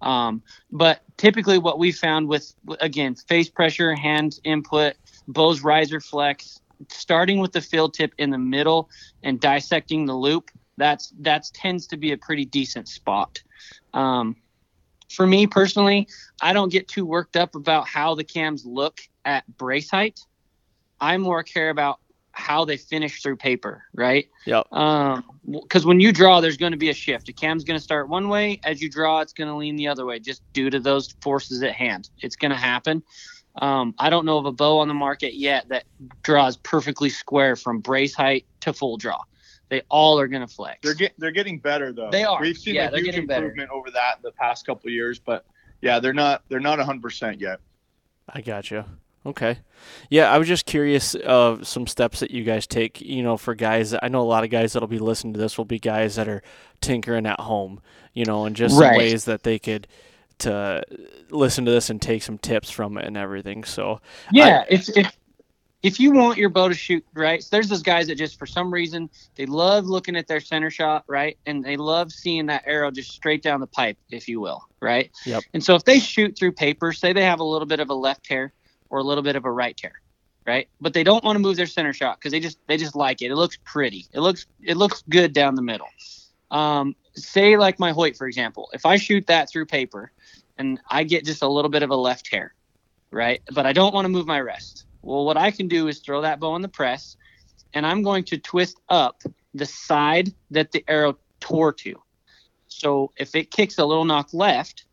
Um, but typically, what we found with, again, face pressure, hand input, bow's riser flex, starting with the field tip in the middle and dissecting the loop, that's that's tends to be a pretty decent spot. Um, for me personally, I don't get too worked up about how the cams look at brace height. I more care about how they finish through paper, right? Yep. Um, because when you draw, there's going to be a shift. A cam's going to start one way. As you draw, it's going to lean the other way, just due to those forces at hand. It's going to happen. Um, I don't know of a bow on the market yet that draws perfectly square from brace height to full draw. They all are going to flex. They're get, they're getting better though. They are. We've seen Yeah, a they're huge getting better. improvement over that in the past couple of years, but yeah, they're not they're not 100% yet. I got you. Okay. Yeah, I was just curious of some steps that you guys take, you know, for guys. I know a lot of guys that'll be listening to this will be guys that are tinkering at home, you know, and just some ways that they could to listen to this and take some tips from it and everything. So, Yeah, if if if you want your bow to shoot right, so there's those guys that just for some reason they love looking at their center shot, right, and they love seeing that arrow just straight down the pipe, if you will, right. Yep. And so if they shoot through paper, say they have a little bit of a left tear or a little bit of a right tear, right, but they don't want to move their center shot because they just they just like it. It looks pretty. It looks it looks good down the middle. Um, say like my Hoyt, for example, if I shoot that through paper and I get just a little bit of a left hair, right? But I don't want to move my rest. Well, what I can do is throw that bow in the press, and I'm going to twist up the side that the arrow tore to. So if it kicks a little nock left,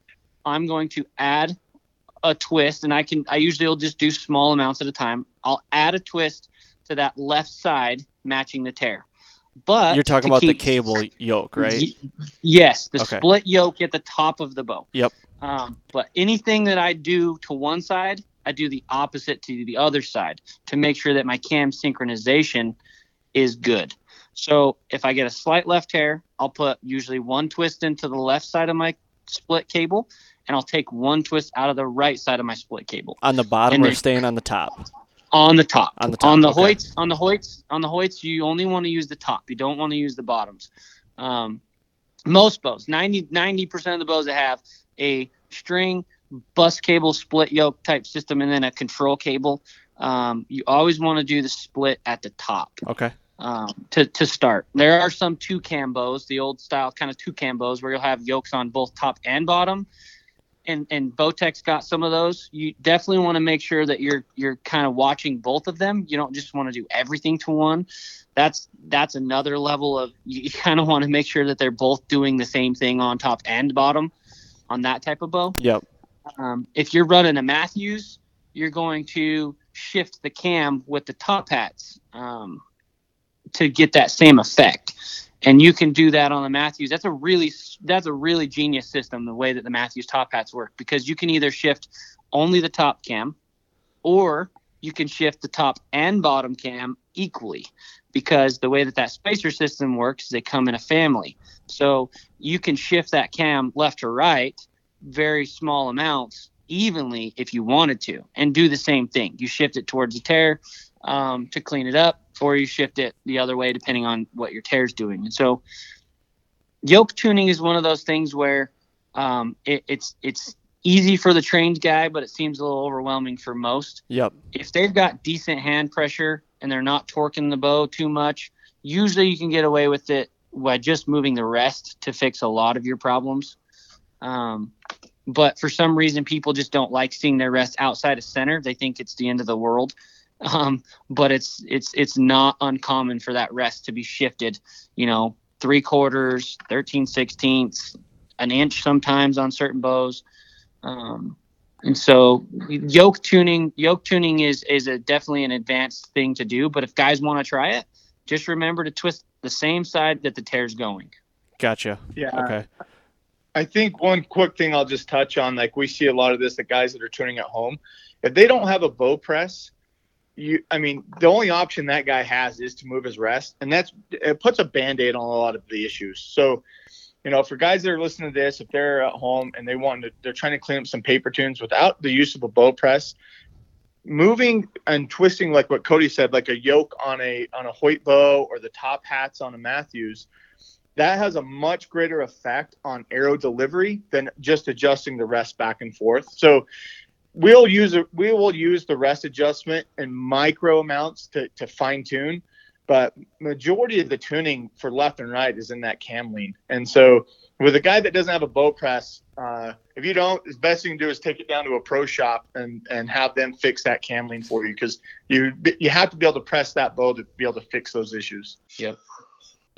I'm going to add a twist, and I can I usually will just do small amounts at a time. I'll add a twist to that left side, matching the tear. But you're talking about the cable yoke, right? Y- yes, the Okay. split yoke at the top of the bow. Yep. Um, but anything that I do to one side, I do the opposite to the other side to make sure that my cam synchronization is good. So if I get a slight left hair, I'll put usually one twist into the left side of my split cable, and I'll take one twist out of the right side of my split cable On the bottom And or then- staying on the top? on the top. On the top, On the okay. Hoyts, on the Hoyts, on the Hoyts, you only want to use the top. You don't want to use the bottoms. Um, most bows, 90 percent of the bows that have a string bus cable split yoke type system and then a control cable, um, you always want to do the split at the top Okay. um, to, to start. There are some two cam bows, the old style kind of two cam bows where you'll have yokes on both top and bottom. And and Bowtech's got some of those. You definitely want to make sure that you're you're kind of watching both of them. You don't just want to do everything to one. That's that's another level of you, you kind of want to make sure that they're both doing the same thing on top and bottom on that type of bow. Yep. Um, if you're running a Mathews, you're going to shift the cam with the top hats um, to get that same effect. And you can do that on the Mathews. That's a really that's a really genius system the way that the Mathews top hats work because you can either shift only the top cam, or you can shift the top and bottom cam equally because the way that that spacer system works is they come in a family. So you can shift that cam left to right very small amounts evenly if you wanted to and do the same thing. You shift it towards the tear um, to clean it up, or you shift it the other way depending on what your tear's doing. And so yoke tuning is one of those things where um, it, it's it's easy for the trained guy, but it seems a little overwhelming for most. Yep. If they've got decent hand pressure and they're not torquing the bow too much, usually you can get away with it by just moving the rest to fix a lot of your problems. Um, but for some reason, people just don't like seeing their rest outside of center. They think it's the end of the world. Um, but it's it's it's not uncommon for that rest to be shifted. You know, three quarters, 13 sixteenths, an inch sometimes on certain bows. Um, and so yoke tuning, yoke tuning is is a definitely an advanced thing to do. But if guys want to try it, just remember to twist the same side that the tear's going. Gotcha. Yeah. Okay. I think one quick thing I'll just touch on, like we see a lot of this, the guys that are tuning at home, if they don't have a bow press, you, I mean, the only option that guy has is to move his rest, and that's it puts a band-aid on a lot of the issues. So, you know, for guys that are listening to this, if they're at home and they want to, they're trying to clean up some paper tunes without the use of a bow press, moving and twisting like what Cody said, like a yoke on a on a Hoyt bow or the top hats on a Mathews that has a much greater effect on arrow delivery than just adjusting the rest back and forth. So we'll use we will use the rest adjustment in micro amounts to, to fine tune, but majority of the tuning for left and right is in that cam lean. And so with a guy that doesn't have a bow press, uh, if you don't, the best you can do is take it down to a pro shop and, and have them fix that cam lean for you because you you have to be able to press that bow to be able to fix those issues. Yep.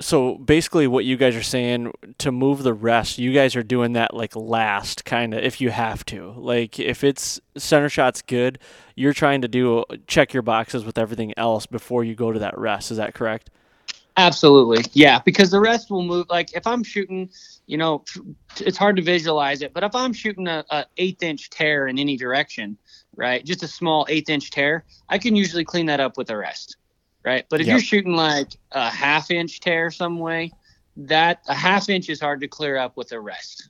So basically, what you guys are saying to move the rest, you guys are doing that like last, kind of, if you have to. Like if it's center shot's good, you're trying to do check your boxes with everything else before you go to that rest. Is that correct? Absolutely. Yeah, because the rest will move. Like if I'm shooting, you know, it's hard to visualize it, but if I'm shooting a, a eighth inch tear in any direction, right, just a small eighth inch tear, I can usually clean that up with a rest, right? But if Yep. you're shooting like a half inch tear some way, that a half inch is hard to clear up with a rest.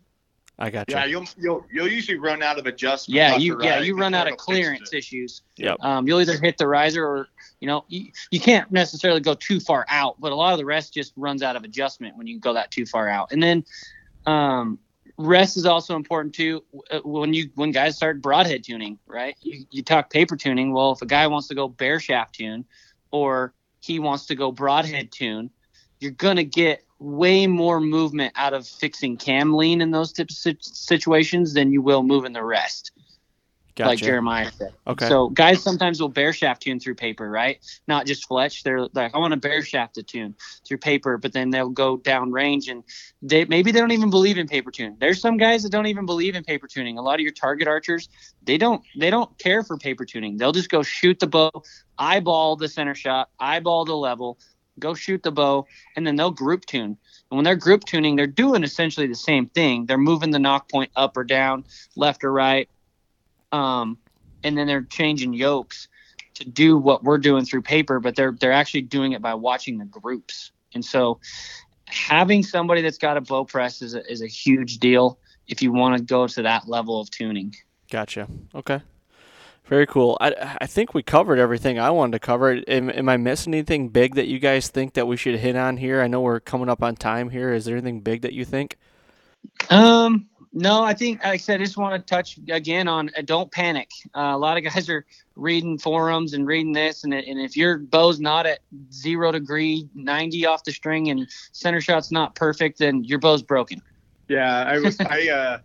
I got Yeah, you. you'll you'll you'll usually run out of adjustment. Yeah, you yeah you run out of clearance issues. Yep. Um, you'll either hit the riser or you know you, you can't necessarily go too far out, but a lot of the rest just runs out of adjustment when you go that too far out. And then um, rest is also important too uh, when you when guys start broadhead tuning, right? You, you talk paper tuning. Well, if a guy wants to go bare shaft tune, or he wants to go broadhead tune, you're gonna get way more movement out of fixing cam lean in those types of situations than you will moving the rest Gotcha. like Jeremiah said. Okay. So guys sometimes will bare shaft tune through paper, right? Not just fletch. They're like, I want to bare shaft to tune through paper, but then they'll go down range and they maybe they don't even believe in paper tune. There's some guys that don't even believe in paper tuning. A lot of your target archers, they don't they don't care for paper tuning. They'll just go shoot the bow, eyeball the center shot, eyeball the level, go shoot the bow, and then they'll group tune. And when they're group tuning, they're doing essentially the same thing. They're moving the nock point up or down, left or right, um, and then they're changing yokes to do what we're doing through paper, but they're they're actually doing it by watching the groups. And so, having somebody that's got a bow press is a, is a huge deal if you want to go to that level of tuning. Gotcha. Okay. Very cool. I, I think we covered everything I wanted to cover. Am, am I missing anything big that you guys think that we should hit on here? I know we're coming up on time here. Is there anything big that you think? Um, No, I think, like I said, I just want to touch again on uh, don't panic. Uh, a lot of guys are reading forums and reading this, and, and if your bow's not at zero degree, 90 off the string, and center shot's not perfect, then your bow's broken. Yeah, I was I uh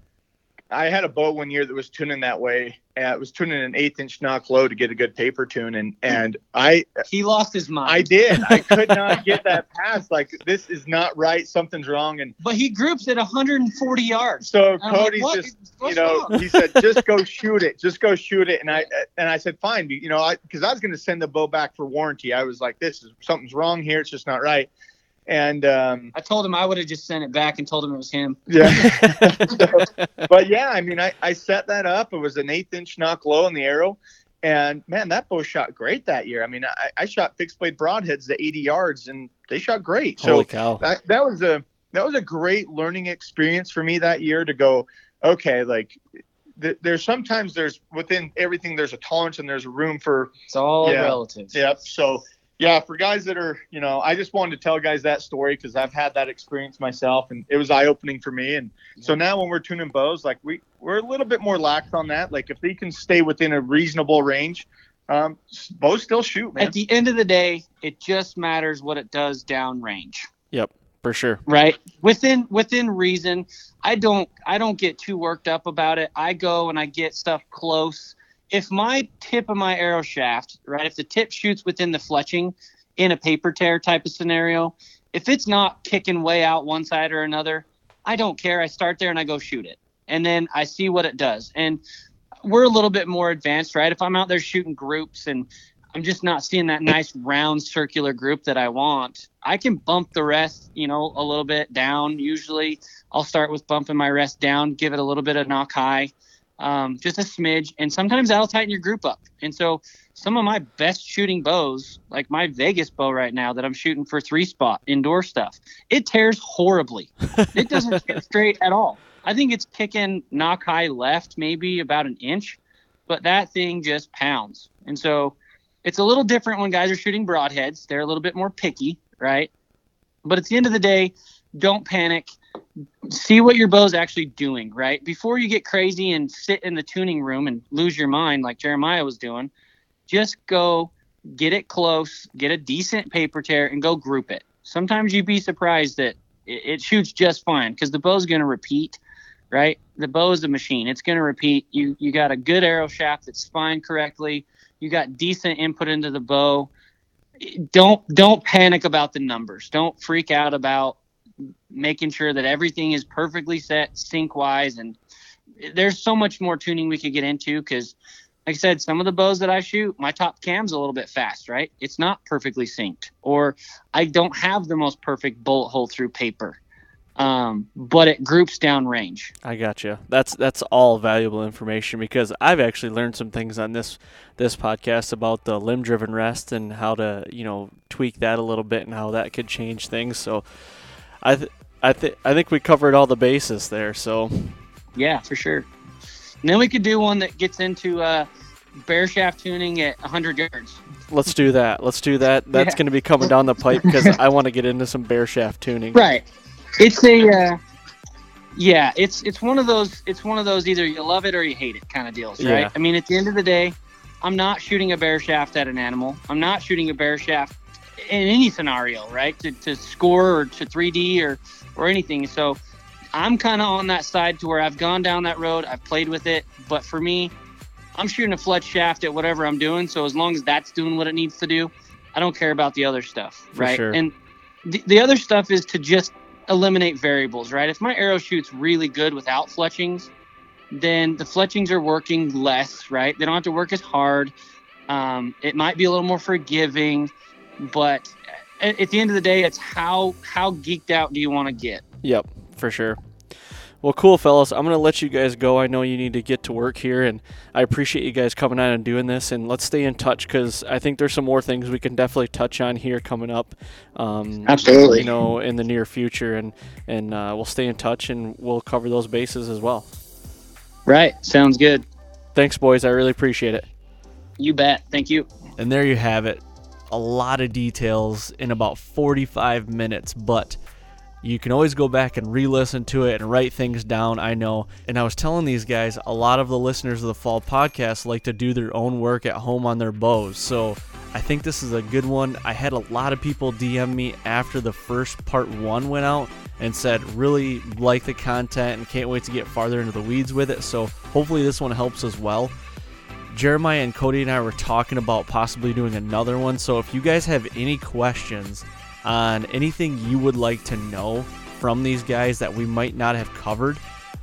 I had a bow one year that was tuning that way. Uh, it was tuning an eighth inch nock low to get a good paper tune, and and I He lost his mind. I did. I could not get that pass. Like this is not right. Something's wrong. And but he groups at 140 yards. so And like, Cody's what? just you know wrong? he said just go shoot it, just go shoot it. And I and I said fine. You know I because I was going to send the bow back for warranty. I was like this is something's wrong here. It's just not right. And um, I told him I would have just sent it back and told him it was him. Yeah. So- but yeah, I mean, I, I set that up. It was an eighth inch nock low in the arrow. And man, that bow shot great that year. I mean, I, I shot fixed blade broadheads to 80 yards and they shot great. So Holy cow! that, that was a that was a great learning experience for me that year to go, okay, like th- there's sometimes there's within everything there's a tolerance and there's room for It's all Yeah. relative. Yep. So yeah, for guys that are, you know, I just wanted to tell guys that story because I've had that experience myself, and it was eye opening for me. And so now when we're tuning bows, like we we're a little bit more lax on that. Like if they can stay within a reasonable range, um, bows still shoot, man. At the end of the day, it just matters what it does downrange. Yep, for sure. right within within reason i don't i don't get too worked up about it i go and i get stuff close if my tip of my arrow shaft right if the tip shoots within the fletching in a paper tear type of scenario if it's not kicking way out one side or another i don't care i start there and i go shoot it and then i see what it does and we're a little bit more advanced right if i'm out there shooting groups and I'm just not seeing that nice round circular group that I want. I can bump the rest, you know, a little bit down. Usually, I'll start with bumping my rest down, give it a little bit of nock high, um, just a smidge, and sometimes that'll tighten your group up. And so, some of my best shooting bows, like my Vegas bow right now that I'm shooting for three spot indoor stuff, it tears horribly. It doesn't shoot straight at all. I think it's kicking nock high left, maybe about an inch, but that thing just pounds. And so, it's a little different when guys are shooting broadheads. They're a little bit more picky, right? But at the end of the day, don't panic. See what your bow's actually doing, right? Before you get crazy and sit in the tuning room and lose your mind like Jeremiah was doing, just go get it close, get a decent paper tear, and go group it. Sometimes you'd be surprised that it, it shoots just fine because the bow's going to repeat, right? The bow is a machine; it's going to repeat. You you got a good arrow shaft that's spined correctly you got decent input into the bow don't don't panic about the numbers don't freak out about making sure that everything is perfectly set sync wise and there's so much more tuning we could get into because like i said some of the bows that i shoot my top cam's a little bit fast right it's not perfectly synced or i don't have the most perfect bullet hole through paper um, but it groups down range I got you. That's that's all valuable information because I've actually learned some things on this this podcast about the limb driven rest and how to you know tweak that a little bit and how that could change things. So I th- I think I think we covered all the bases there. So Yeah, for sure. And then we could do one that gets into uh, bare shaft tuning at 100 yards. let's do that. Let's do that. That's Yeah. going to be coming down the pipe because I want to get into some bare shaft tuning. Right. It's a uh, yeah. It's it's one of those. It's one of those either you love it or you hate it kind of deals, right? Yeah. I mean, at the end of the day, I'm not shooting a bare shaft at an animal. I'm not shooting a bare shaft in any scenario, right? To, to score or to 3D or or anything. So I'm kind of on that side to where I've gone down that road. I've played with it, but for me, I'm shooting a fletch shaft at whatever I'm doing. So as long as that's doing what it needs to do, I don't care about the other stuff, For right? sure. And the, the other stuff is to just eliminate variables, right? If my arrow shoots really good without fletchings, then the fletchings are working less, right? They don't have to work as hard. Um, it might be a little more forgiving, but at, at the end of the day, it's how how geeked out do you want to get? Yep, for sure. Well, cool, fellas. I'm going to let you guys go. I know you need to get to work here, and I appreciate you guys coming on and doing this. And let's stay in touch because I think there's some more things we can definitely touch on here coming up. Um, Absolutely. You know, in the near future, and and uh, we'll stay in touch and we'll cover those bases as well. Right. Sounds good. Thanks, boys. I really appreciate it. You bet. Thank you. And there you have it. A lot of details in about 45 minutes, but You can always go back and re listen to it and write things down, I know. And I was telling these guys, a lot of the listeners of the Fall podcast like to do their own work at home on their bows. So I think this is a good one. I had a lot of people DM me after the first part one went out and said, really like the content and can't wait to get farther into the weeds with it. So hopefully this one helps as well. Jeremiah and Cody and I were talking about possibly doing another one. So if you guys have any questions, on anything you would like to know from these guys that we might not have covered,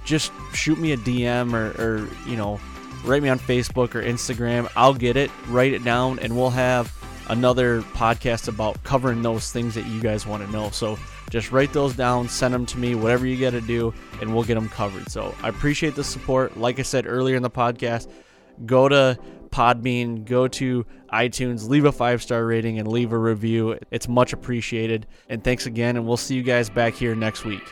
just shoot me a DM or, or you know, write me on Facebook or Instagram. I'll get it, write it down, and we'll have another podcast about covering those things that you guys want to know. So just write those down, send them to me, whatever you got to do, and we'll get them covered. So I appreciate the support. Like I said earlier in the podcast, go to Podbean, go to iTunes, leave a five star rating, and leave a review. It's much appreciated. And thanks again, and we'll see you guys back here next week.